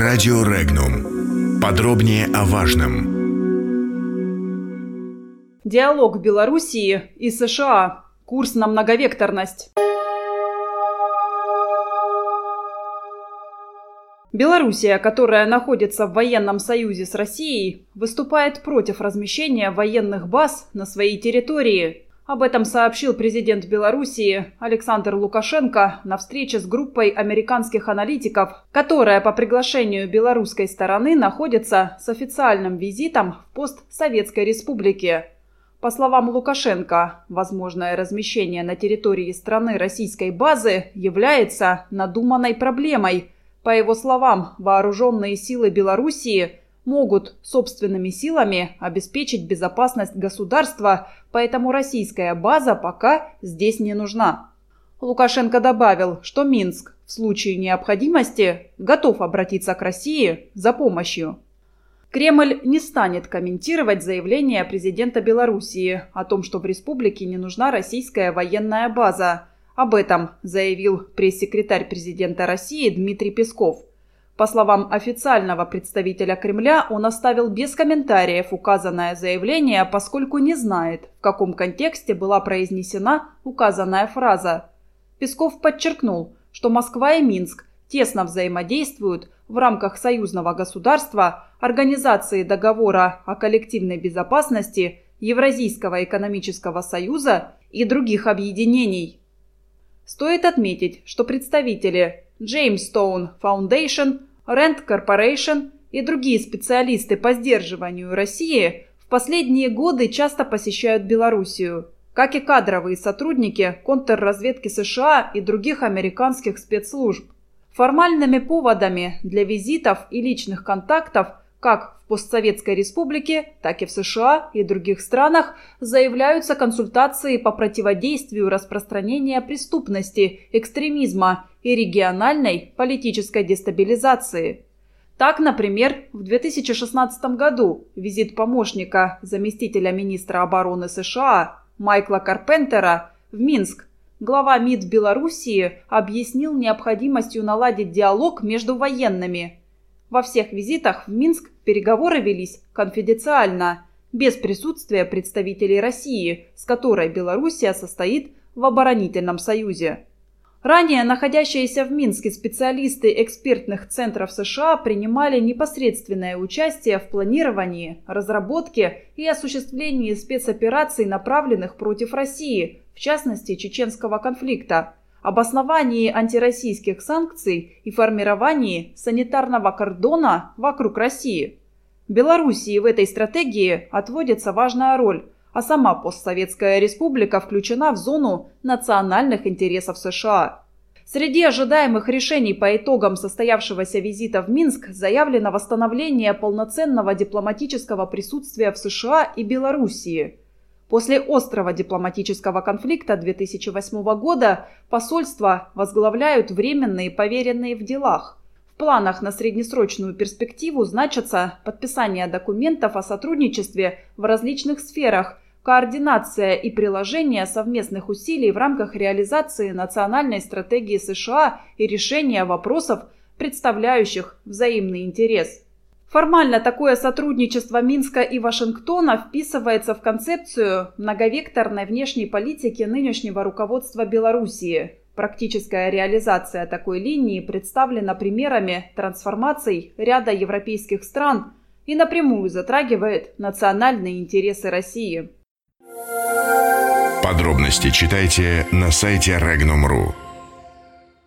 Радио Регнум. Подробнее о важном. Диалог Белоруссии и США. Курс на многовекторность. Белоруссия, которая находится в военном союзе с Россией, выступает против размещения военных баз на своей территории. Об этом сообщил президент Белоруссии Александр Лукашенко на встрече с группой американских аналитиков, которая по приглашению белорусской стороны находится с официальным визитом в постсоветской республике. По словам Лукашенко, возможное размещение на территории страны российской базы является надуманной проблемой. По его словам, вооруженные силы Белоруссии могут собственными силами обеспечить безопасность государства, поэтому российская база пока здесь не нужна. Лукашенко добавил, что Минск в случае необходимости готов обратиться к России за помощью. Кремль не станет комментировать заявление президента Белоруссии о том, что в республике не нужна российская военная база. Об этом заявил пресс-секретарь президента России Дмитрий Песков. По словам официального представителя Кремля, он оставил без комментариев указанное заявление, поскольку не знает, в каком контексте была произнесена указанная фраза. Песков подчеркнул, что Москва и Минск тесно взаимодействуют в рамках союзного государства, Организации договора о коллективной безопасности, Евразийского экономического союза и других объединений. Стоит отметить, что представители Jamestown Foundation, Rand Corporation и другие специалисты по сдерживанию России в последние годы часто посещают Белоруссию, как и кадровые сотрудники контрразведки США и других американских спецслужб. Формальными поводами для визитов и личных контактов как в постсоветской республике, так и в США и других странах заявляются консультации по противодействию распространения преступности, экстремизма и региональной политической дестабилизации. Так, например, в 2016 году визит помощника заместителя министра обороны США Майкла Карпентера в Минск глава МИД Белоруссии объяснил необходимостью наладить диалог между военными. Во всех визитах в Минск переговоры велись конфиденциально, без присутствия представителей России, с которой Белоруссия состоит в оборонительном союзе. Ранее находящиеся в Минске специалисты экспертных центров США принимали непосредственное участие в планировании, разработке и осуществлении спецопераций, направленных против России, в частности чеченского конфликта, обосновании антироссийских санкций и формировании санитарного кордона вокруг России. Белоруссии в этой стратегии отводится важная роль – а сама постсоветская республика включена в зону национальных интересов США. Среди ожидаемых решений по итогам состоявшегося визита в Минск заявлено восстановление полноценного дипломатического присутствия в США и Белоруссии. После острого дипломатического конфликта 2008 года посольства возглавляют временные поверенные в делах. В планах на среднесрочную перспективу значатся подписание документов о сотрудничестве в различных сферах, координация и приложение совместных усилий в рамках реализации национальной стратегии США и решения вопросов, представляющих взаимный интерес. Формально такое сотрудничество Минска и Вашингтона вписывается в концепцию многовекторной внешней политики нынешнего руководства Белоруссии. Практическая реализация такой линии представлена примерами трансформаций ряда европейских стран и напрямую затрагивает национальные интересы России. Подробности читайте на сайте Regnum.ru.